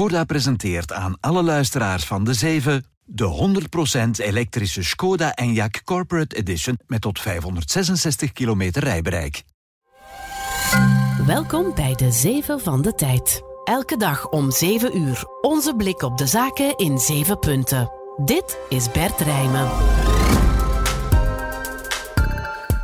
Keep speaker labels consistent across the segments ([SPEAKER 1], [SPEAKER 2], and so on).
[SPEAKER 1] Skoda presenteert aan alle luisteraars van de 7 de 100% elektrische Skoda Enyaq Corporate Edition met tot 566 kilometer rijbereik.
[SPEAKER 2] Welkom bij de 7 van de tijd. Elke dag om 7 uur. Onze blik op de zaken in 7 punten. Dit is Bert Rijmen.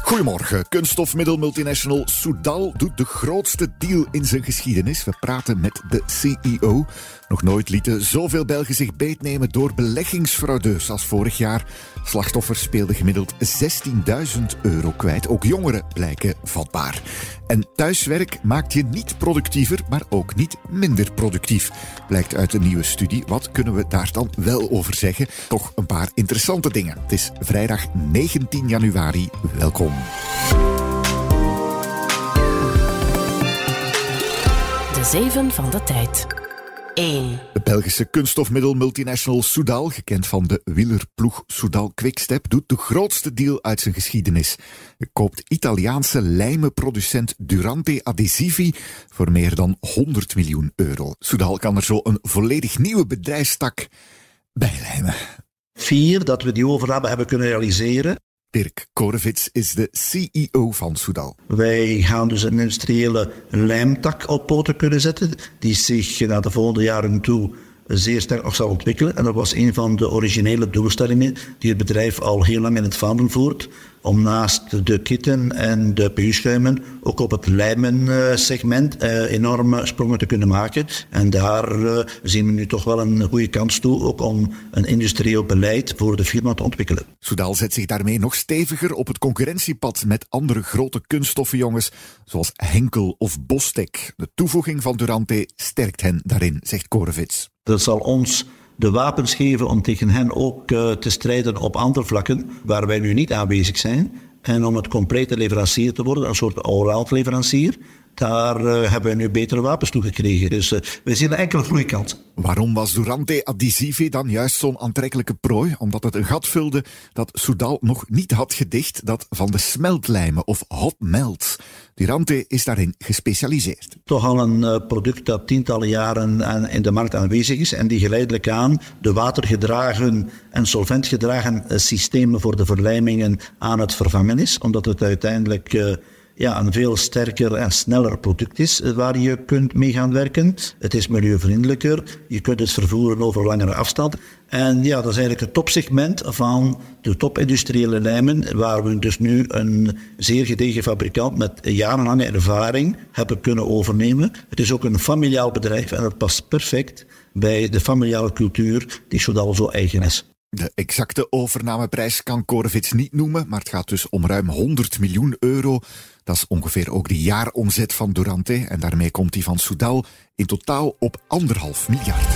[SPEAKER 3] Goedemorgen. Kunststofmiddel multinational Soudal doet de grootste deal in zijn geschiedenis. We praten met de CEO. Nog nooit lieten zoveel Belgen zich beetnemen door beleggingsfraudeurs als vorig jaar. Slachtoffers speelden gemiddeld 16.000 euro kwijt. Ook jongeren blijken vatbaar. En thuiswerk maakt je niet productiever, maar ook niet minder productief. Blijkt uit een nieuwe studie. Wat kunnen we daar dan wel over zeggen? Toch een paar interessante dingen. Het is vrijdag 19 januari. Welkom.
[SPEAKER 2] De 7 van de tijd. 1.
[SPEAKER 3] De Belgische kunststofmiddel multinational Soudal, gekend van de wielerploeg Soudal Quickstep, doet de grootste deal uit zijn geschiedenis. Hij koopt Italiaanse lijmenproducent Durante Adesivi voor meer dan 100 miljoen euro. Soudal kan er zo een volledig nieuwe bedrijfstak bijlijmen.
[SPEAKER 4] Vier, dat we die overname hebben kunnen realiseren.
[SPEAKER 3] Dirk Korevits is de CEO van Soudal.
[SPEAKER 4] Wij gaan dus een industriële lijmtak op poten kunnen zetten, die zich naar de volgende jaren toe zeer sterk nog zal ontwikkelen. En dat was een van de originele doelstellingen die het bedrijf al heel lang in het vaandel voert. Om naast de kitten en de PU-schuimen ook op het lijmensegment eh, enorme sprongen te kunnen maken. En daar eh, zien we nu toch wel een goede kans toe, ook om een industrieel beleid voor de firma te ontwikkelen.
[SPEAKER 3] Soudal zet zich daarmee nog steviger op het concurrentiepad met andere grote kunststoffenjongens, zoals Henkel of Bostek. De toevoeging van Durante sterkt hen daarin, zegt Korevits.
[SPEAKER 4] Dat zal ons de wapens geven om tegen hen ook uh, te strijden op andere vlakken waar wij nu niet aanwezig zijn. En om het complete leverancier te worden, een soort all-round leverancier. Daar uh, hebben we nu betere wapens toegekregen. Dus uh, we zien een enkele groeikant.
[SPEAKER 3] Waarom was Durante Adesivi dan juist zo'n aantrekkelijke prooi? Omdat het een gat vulde dat Soudal nog niet had gedicht, dat van de smeltlijmen of hot melts. Durante is daarin gespecialiseerd.
[SPEAKER 4] Toch al een uh, product dat tientallen jaren in de markt aanwezig is en die geleidelijk aan de watergedragen en solventgedragen systemen voor de verlijmingen aan het vervangen is, omdat het uiteindelijk ja, een veel sterker en sneller product is waar je kunt mee gaan werken. Het is milieuvriendelijker, je kunt het vervoeren over langere afstand. En ja, dat is eigenlijk het topsegment van de topindustriële lijmen, waar we dus nu een zeer gedegen fabrikant met jarenlange ervaring hebben kunnen overnemen. Het is ook een familiaal bedrijf en dat past perfect bij de familiale cultuur die Sodal zo eigen is.
[SPEAKER 3] De exacte overnameprijs kan Korevits niet noemen, maar het gaat dus om ruim 100 miljoen euro. Dat is ongeveer ook de jaaromzet van Durante en daarmee komt die van Soudal in totaal op anderhalf miljard.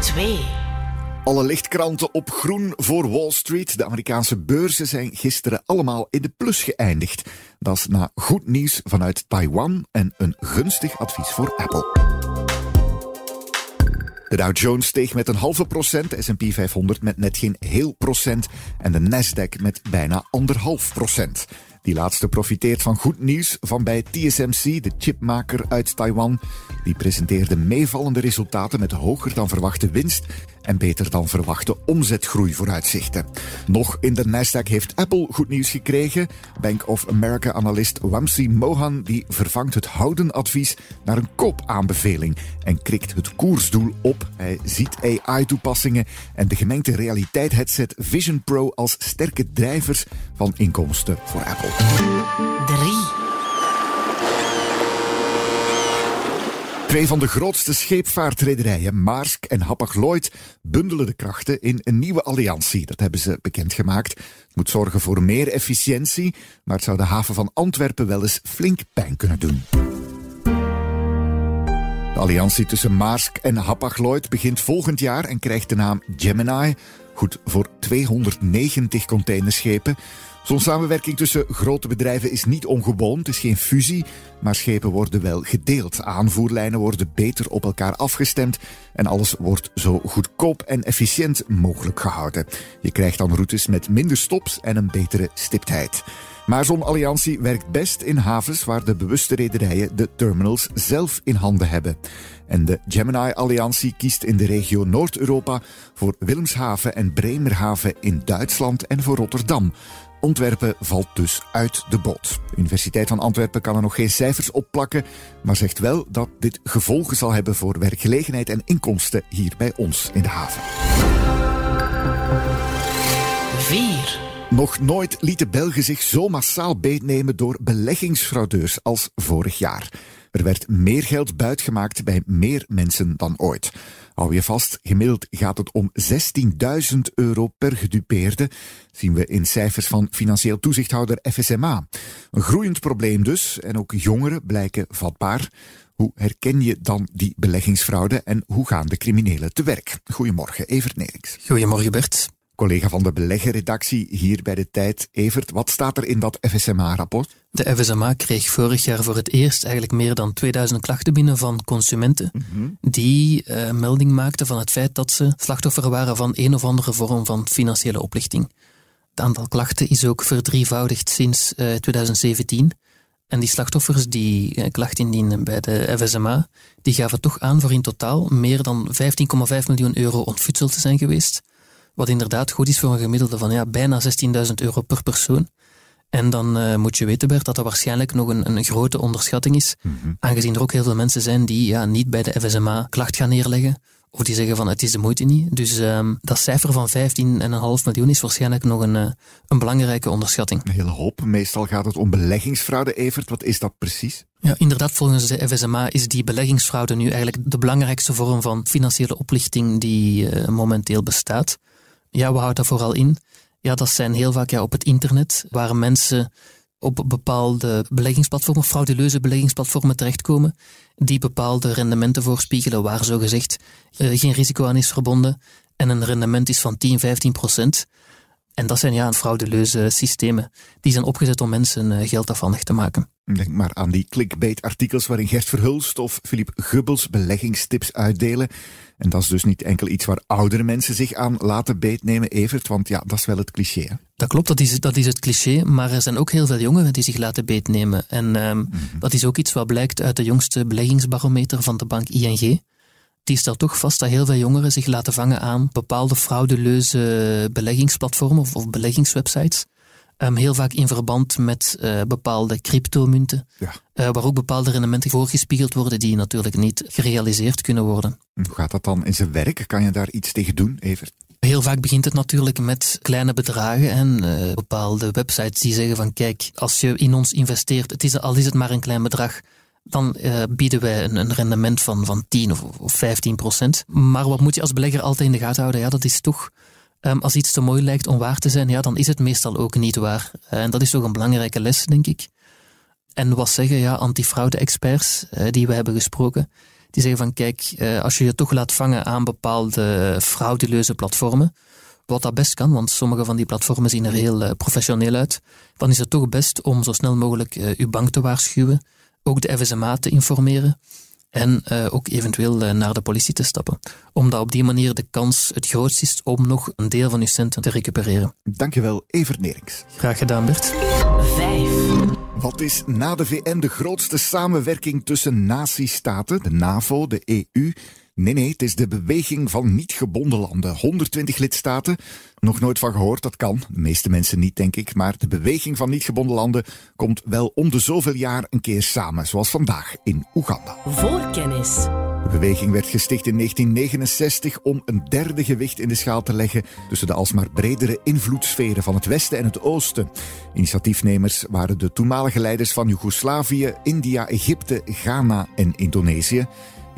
[SPEAKER 2] 2.
[SPEAKER 3] Alle lichtkranten op groen voor Wall Street. De Amerikaanse beurzen zijn gisteren allemaal in de plus geëindigd. Dat is na goed nieuws vanuit Taiwan en een gunstig advies voor Apple. De Dow Jones steeg met een halve procent, de S&P 500 met net geen heel procent en de Nasdaq met bijna anderhalf procent. Die laatste profiteert van goed nieuws van bij TSMC, de chipmaker uit Taiwan. Die presenteerde meevallende resultaten met hoger dan verwachte winst en beter dan verwachte omzetgroei vooruitzichten. Nog in de Nasdaq heeft Apple goed nieuws gekregen. Bank of America-analyst Wamsi Mohan die vervangt het houden-advies naar een koopaanbeveling en krikt het koersdoel op. Hij ziet AI-toepassingen en de gemengde realiteit-headset Vision Pro als sterke drijvers van inkomsten voor Apple.
[SPEAKER 2] 3.
[SPEAKER 3] Twee van de grootste scheepvaartrederijen, Maersk en Hapag-Lloyd, bundelen de krachten in een nieuwe alliantie. Dat hebben ze bekendgemaakt. Het moet zorgen voor meer efficiëntie, maar het zou de haven van Antwerpen wel eens flink pijn kunnen doen. De alliantie tussen Maersk en Hapag-Lloyd begint volgend jaar en krijgt de naam Gemini. Goed voor 290 containerschepen. Zo'n samenwerking tussen grote bedrijven is niet ongewoon. Het is geen fusie, maar schepen worden wel gedeeld. Aanvoerlijnen worden beter op elkaar afgestemd en alles wordt zo goedkoop en efficiënt mogelijk gehouden. Je krijgt dan routes met minder stops en een betere stiptheid. Maar zo'n alliantie werkt best in havens waar de bewuste rederijen de terminals zelf in handen hebben. En de Gemini-alliantie kiest in de regio Noord-Europa voor Wilhelmshaven en Bremerhaven in Duitsland en voor Rotterdam. Ontwerpen valt dus uit de boot. De Universiteit van Antwerpen kan er nog geen cijfers op plakken, maar zegt wel dat dit gevolgen zal hebben voor werkgelegenheid en inkomsten hier bij ons in de haven.
[SPEAKER 2] 4.
[SPEAKER 3] Nog nooit lieten Belgen zich zo massaal beetnemen door beleggingsfraudeurs als vorig jaar. Er werd meer geld buitgemaakt bij meer mensen dan ooit. Hou je vast, gemiddeld gaat het om 16.000 euro per gedupeerde, zien we in cijfers van financieel toezichthouder FSMA. Een groeiend probleem dus, en ook jongeren blijken vatbaar. Hoe herken je dan die beleggingsfraude en hoe gaan de criminelen te werk? Goedemorgen, Evert Nerings.
[SPEAKER 5] Goedemorgen, Bert
[SPEAKER 3] collega van de beleggerredactie hier bij de tijd. Evert, wat staat er in dat FSMA-rapport?
[SPEAKER 5] De FSMA kreeg vorig jaar voor het eerst eigenlijk meer dan 2000 klachten binnen van consumenten mhm. die uh, melding maakten van het feit dat ze slachtoffer waren van een of andere vorm van financiële oplichting. Het aantal klachten is ook verdrievoudigd sinds uh, eh, 2017. En die slachtoffers die uh, klachten indienen bij de FSMA, die gaven toch aan voor in totaal meer dan 15,5 miljoen euro ontfutseld te zijn geweest. Wat inderdaad goed is voor een gemiddelde van ja, bijna 16.000 euro per persoon. En dan uh, moet je weten, Bert, dat dat waarschijnlijk nog een, een grote onderschatting is. Mhm. Aangezien er ook heel veel mensen zijn die ja, niet bij de FSMA klacht gaan neerleggen. Of die zeggen van het is de moeite niet. Dus um, dat cijfer van 15,5 miljoen is waarschijnlijk nog een, uh, een belangrijke onderschatting.
[SPEAKER 3] Een hele hoop. Meestal gaat het om beleggingsfraude, Evert. Wat is dat precies?
[SPEAKER 5] Ja, inderdaad, volgens de FSMA is die beleggingsfraude nu eigenlijk de belangrijkste vorm van financiële oplichting die uh, momenteel bestaat. Ja, wat houdt dat vooral in? Ja, dat zijn heel vaak ja, op het internet, waar mensen op bepaalde beleggingsplatformen, frauduleuze beleggingsplatformen terechtkomen, die bepaalde rendementen voorspiegelen waar zogezegd uh, geen risico aan is verbonden en een rendement is van 10, 15 procent. En dat zijn ja, frauduleuze systemen. Die zijn opgezet om mensen uh, geld afhandig te maken.
[SPEAKER 3] Denk maar aan die clickbait-artikels waarin Gert Verhulst of Philippe Gubbels beleggingstips uitdelen. En dat is dus niet enkel iets waar oudere mensen zich aan laten beetnemen, Evert, want ja, dat is wel het cliché. Hè?
[SPEAKER 5] Dat klopt, dat is, dat is het cliché, maar er zijn ook heel veel jongeren die zich laten beetnemen. En um, mm dat is ook iets wat blijkt uit de jongste beleggingsbarometer van de bank ING. Die stelt toch vast dat heel veel jongeren zich laten vangen aan bepaalde fraudeleuze beleggingsplatformen of, of beleggingswebsites. Um, heel vaak in verband met uh, bepaalde cryptomunten, ja. uh, waar ook bepaalde rendementen voorgespiegeld worden die natuurlijk niet gerealiseerd kunnen worden.
[SPEAKER 3] Hoe gaat dat dan in zijn werk? Kan je daar iets tegen doen, Evert?
[SPEAKER 5] Heel vaak begint het natuurlijk met kleine bedragen en uh, bepaalde websites die zeggen van kijk, als je in ons investeert, het is, al is het maar een klein bedrag, dan uh, bieden wij een, een, rendement van, van 10 of, of 15 procent. Maar wat moet je als belegger altijd in de gaten houden? Ja, dat is toch Um, als iets te mooi lijkt om waar te zijn, ja, dan is het meestal ook niet waar. Uh, en dat is toch een belangrijke les, denk ik. En wat zeggen ja, antifraude-experts uh, die we hebben gesproken? Die zeggen van kijk, uh, als je je toch laat vangen aan bepaalde frauduleuze platformen, wat dat best kan, want sommige van die platformen zien er heel professioneel uit, dan is het toch best om zo snel mogelijk uw bank te waarschuwen, ook de FSMA te informeren en uh, ook eventueel uh, naar de politie te stappen. Omdat op die manier de kans het grootst is om nog een deel van uw centen te recupereren.
[SPEAKER 3] Dankjewel, Evert Nerings.
[SPEAKER 5] Graag gedaan, Bert.
[SPEAKER 2] 5.
[SPEAKER 3] Wat is na de VN de grootste samenwerking tussen natiestaten, de NAVO, de EU Nee, nee, het is de beweging van niet gebonden landen. 120 lidstaten. Nog nooit van gehoord, dat kan. De meeste mensen niet, denk ik. Maar de beweging van niet gebonden landen komt wel om de zoveel jaar een keer samen. Zoals vandaag in Oeganda.
[SPEAKER 2] Voorkennis.
[SPEAKER 3] De beweging werd gesticht in 1969 om een derde gewicht in de schaal te leggen tussen de alsmaar bredere invloedssferen van het Westen en het Oosten. Initiatiefnemers waren de toenmalige leiders van Joegoslavië, India, Egypte, Ghana en Indonesië.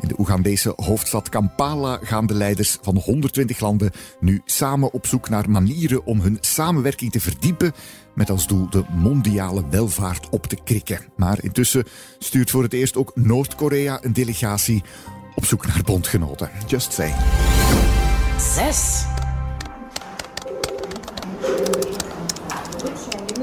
[SPEAKER 3] In de Oegandese hoofdstad Kampala gaan de leiders van 120 landen nu samen op zoek naar manieren om hun samenwerking te verdiepen met als doel de mondiale welvaart op te krikken. Maar intussen stuurt voor het eerst ook Noord-Korea een delegatie op zoek naar bondgenoten. Just say.
[SPEAKER 2] 6.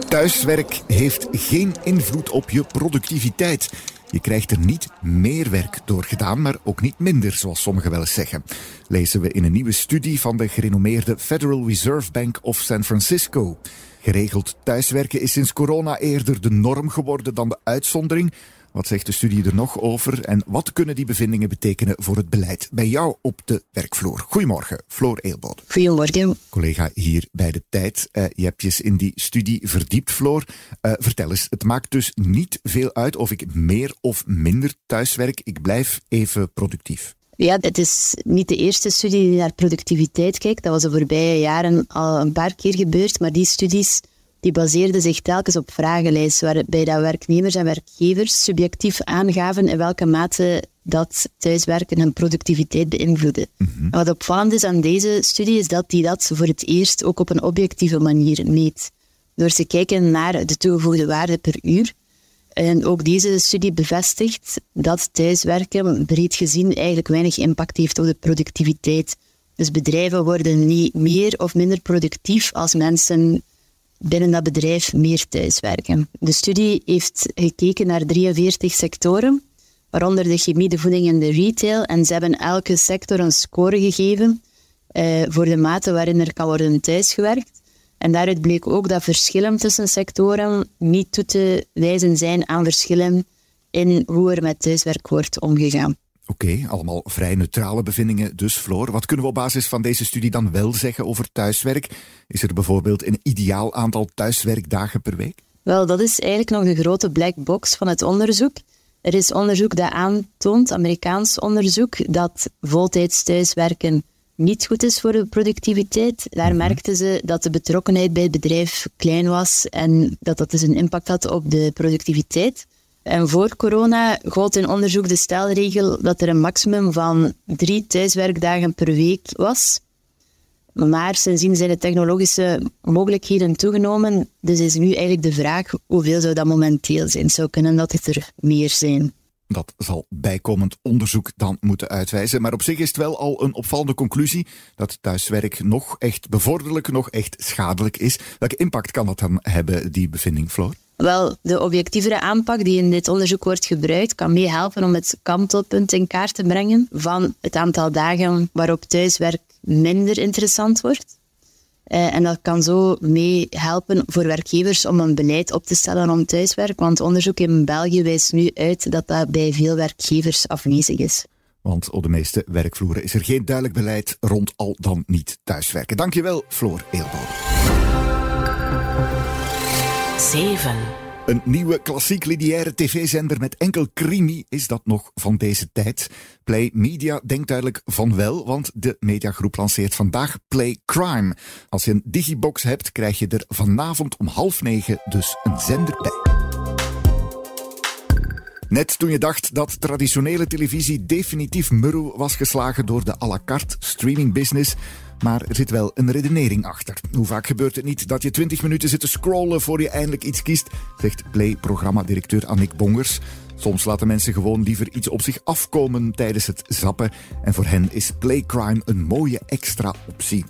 [SPEAKER 3] Thuiswerk heeft geen invloed op je productiviteit. Je krijgt er niet meer werk door gedaan, maar ook niet minder, zoals sommigen wel eens zeggen. Lezen we in een nieuwe studie van de gerenommeerde Federal Reserve Bank of San Francisco. Geregeld thuiswerken is sinds corona eerder de norm geworden dan de uitzondering. Wat zegt de studie er nog over en wat kunnen die bevindingen betekenen voor het beleid bij jou op de werkvloer? Goedemorgen, Floor Eelbode.
[SPEAKER 6] Goedemorgen.
[SPEAKER 3] Collega hier bij de tijd. Uh, je hebt je in die studie verdiept, Floor. Uh, vertel eens, het maakt dus niet veel uit of ik meer of minder thuiswerk. Ik blijf even productief.
[SPEAKER 6] Ja, het is niet de eerste studie die naar productiviteit kijkt. Dat was de voorbije jaren al een paar keer gebeurd, maar die studies die baseerden zich telkens op vragenlijsten waarbij dat werknemers en werkgevers subjectief aangaven in welke mate dat thuiswerken hun productiviteit beïnvloedde.
[SPEAKER 3] Mhm.
[SPEAKER 6] Wat opvallend is aan deze studie is dat die dat voor het eerst ook op een objectieve manier meet. Door te kijken naar de toegevoegde waarde per uur. En ook deze studie bevestigt dat thuiswerken breed gezien eigenlijk weinig impact heeft op de productiviteit. Dus bedrijven worden niet meer of minder productief als mensen binnen dat bedrijf meer thuiswerken. De studie heeft gekeken naar 43 sectoren, waaronder de chemie, de voeding en de retail. En ze hebben elke sector een score gegeven eh, voor de mate waarin er kan worden thuisgewerkt. En daaruit bleek ook dat verschillen tussen sectoren niet toe te wijzen zijn aan verschillen in hoe er met thuiswerk wordt omgegaan.
[SPEAKER 3] Oké, allemaal vrij neutrale bevindingen dus, Floor. Wat kunnen we op basis van deze studie dan wel zeggen over thuiswerk? Is er bijvoorbeeld een ideaal aantal thuiswerkdagen per week?
[SPEAKER 6] Wel, dat is eigenlijk nog de grote black box van het onderzoek. Er is onderzoek dat aantoont, Amerikaans onderzoek, dat voltijds thuiswerken niet goed is voor de productiviteit. Daar mhm. merkten ze dat de betrokkenheid bij het bedrijf klein was en dat dat dus een impact had op de productiviteit. En voor corona gold in onderzoek de stelregel dat er een maximum van drie thuiswerkdagen per week was. Maar sindsdien zijn de technologische mogelijkheden toegenomen. Dus is nu eigenlijk de vraag hoeveel zou dat momenteel zijn. Zou kunnen dat het er meer zijn.
[SPEAKER 3] Dat zal bijkomend onderzoek dan moeten uitwijzen. Maar op zich is het wel al een opvallende conclusie dat thuiswerk nog echt bevorderlijk, nog echt schadelijk is. Welke impact kan dat dan hebben, die bevinding, Floor?
[SPEAKER 6] Wel, de objectievere aanpak die in dit onderzoek wordt gebruikt, kan meehelpen om het kantelpunt in kaart te brengen van het aantal dagen waarop thuiswerk minder interessant wordt. Uh, en dat kan zo meehelpen voor werkgevers om een beleid op te stellen om thuiswerk. Want onderzoek in België wijst nu uit dat dat bij veel werkgevers afwezig is.
[SPEAKER 3] Want op de meeste werkvloeren is er geen duidelijk beleid rond al dan niet thuiswerken. Dankjewel, Floor Eelbode.
[SPEAKER 2] 7.
[SPEAKER 3] Een nieuwe klassiek lineaire tv-zender met enkel crimi is dat nog van deze tijd. Play Media denkt duidelijk van wel, want de mediagroep lanceert vandaag Play Crime. Als je een digibox hebt, krijg je er vanavond om half negen dus een zender bij. Net toen je dacht dat traditionele televisie definitief murro was geslagen door de à la carte streaming business, maar er zit wel een redenering achter. Hoe vaak gebeurt het niet dat je 20 minuten zit te scrollen voor je eindelijk iets kiest, zegt Play-programmadirecteur Annick Bongers. Soms laten mensen gewoon liever iets op zich afkomen tijdens het zappen. En voor hen is Playcrime een mooie extra optie.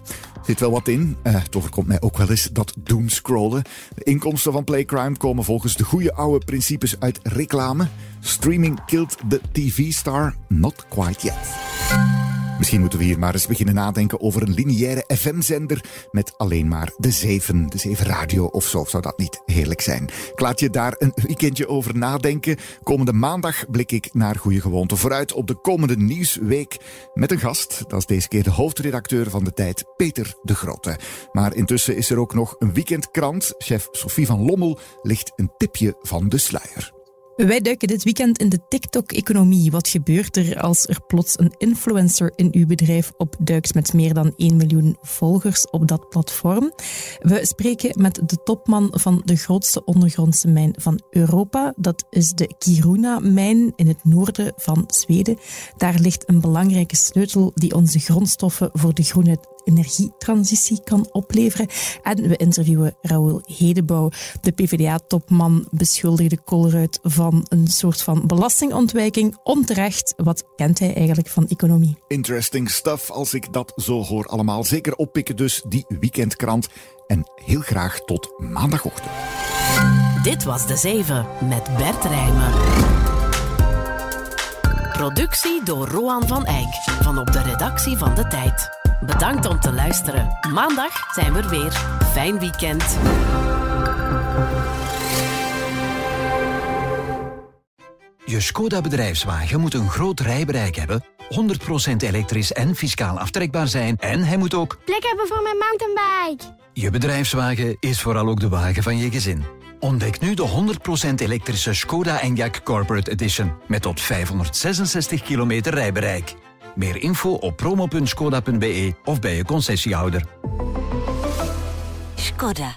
[SPEAKER 3] Zit wel wat in. Uh, het overkomt mij ook wel eens dat doomscrollen. De inkomsten van Playcrime komen volgens de goede oude principes uit reclame. Streaming killed the TV-star, not quite yet. Misschien moeten we hier maar eens beginnen nadenken over een lineaire FM-zender met alleen maar de zeven, de zeven radio of zo. Zou dat niet heerlijk zijn? Ik laat je daar een weekendje over nadenken. Komende maandag blik ik naar goede gewoonte vooruit op de komende nieuwsweek met een gast. Dat is deze keer de hoofdredacteur van de tijd, Peter de Grote. Maar intussen is er ook nog een weekendkrant. Chef Sophie van Lommel ligt een tipje van de sluier.
[SPEAKER 7] Wij duiken dit weekend in de TikTok-economie. Wat gebeurt er als er plots een influencer in uw bedrijf opduikt met meer dan 1 miljoen volgers op dat platform? We spreken met de topman van de grootste ondergrondse mijn van Europa. Dat is de Kiruna-mijn in het noorden van Zweden. Daar ligt een belangrijke sleutel die onze grondstoffen voor de groene energietransitie kan opleveren. En we interviewen Raoul Hedebouw, de PvdA-topman, beschuldigde Kolruit van een soort van belastingontwijking. Onterecht, wat kent hij eigenlijk van economie?
[SPEAKER 3] Interesting stuff als ik dat zo hoor allemaal. Zeker oppikken dus die weekendkrant. En heel graag tot maandagochtend.
[SPEAKER 2] Dit was De Zeven met Bert Rijmen. Productie door Roan van Eyck van op de redactie van De Tijd. Bedankt om te luisteren. Maandag zijn we er weer. Fijn weekend.
[SPEAKER 1] Je Skoda bedrijfswagen moet een groot rijbereik hebben, 100% elektrisch en fiscaal aftrekbaar zijn en hij moet ook
[SPEAKER 8] Plek hebben voor mijn mountainbike.
[SPEAKER 1] Je bedrijfswagen is vooral ook de wagen van je gezin. Ontdek nu de 100% elektrische Skoda Enyaq Corporate Edition met tot 566 kilometer rijbereik. Meer info op promo.skoda.be of bij je concessiehouder.
[SPEAKER 9] Skoda.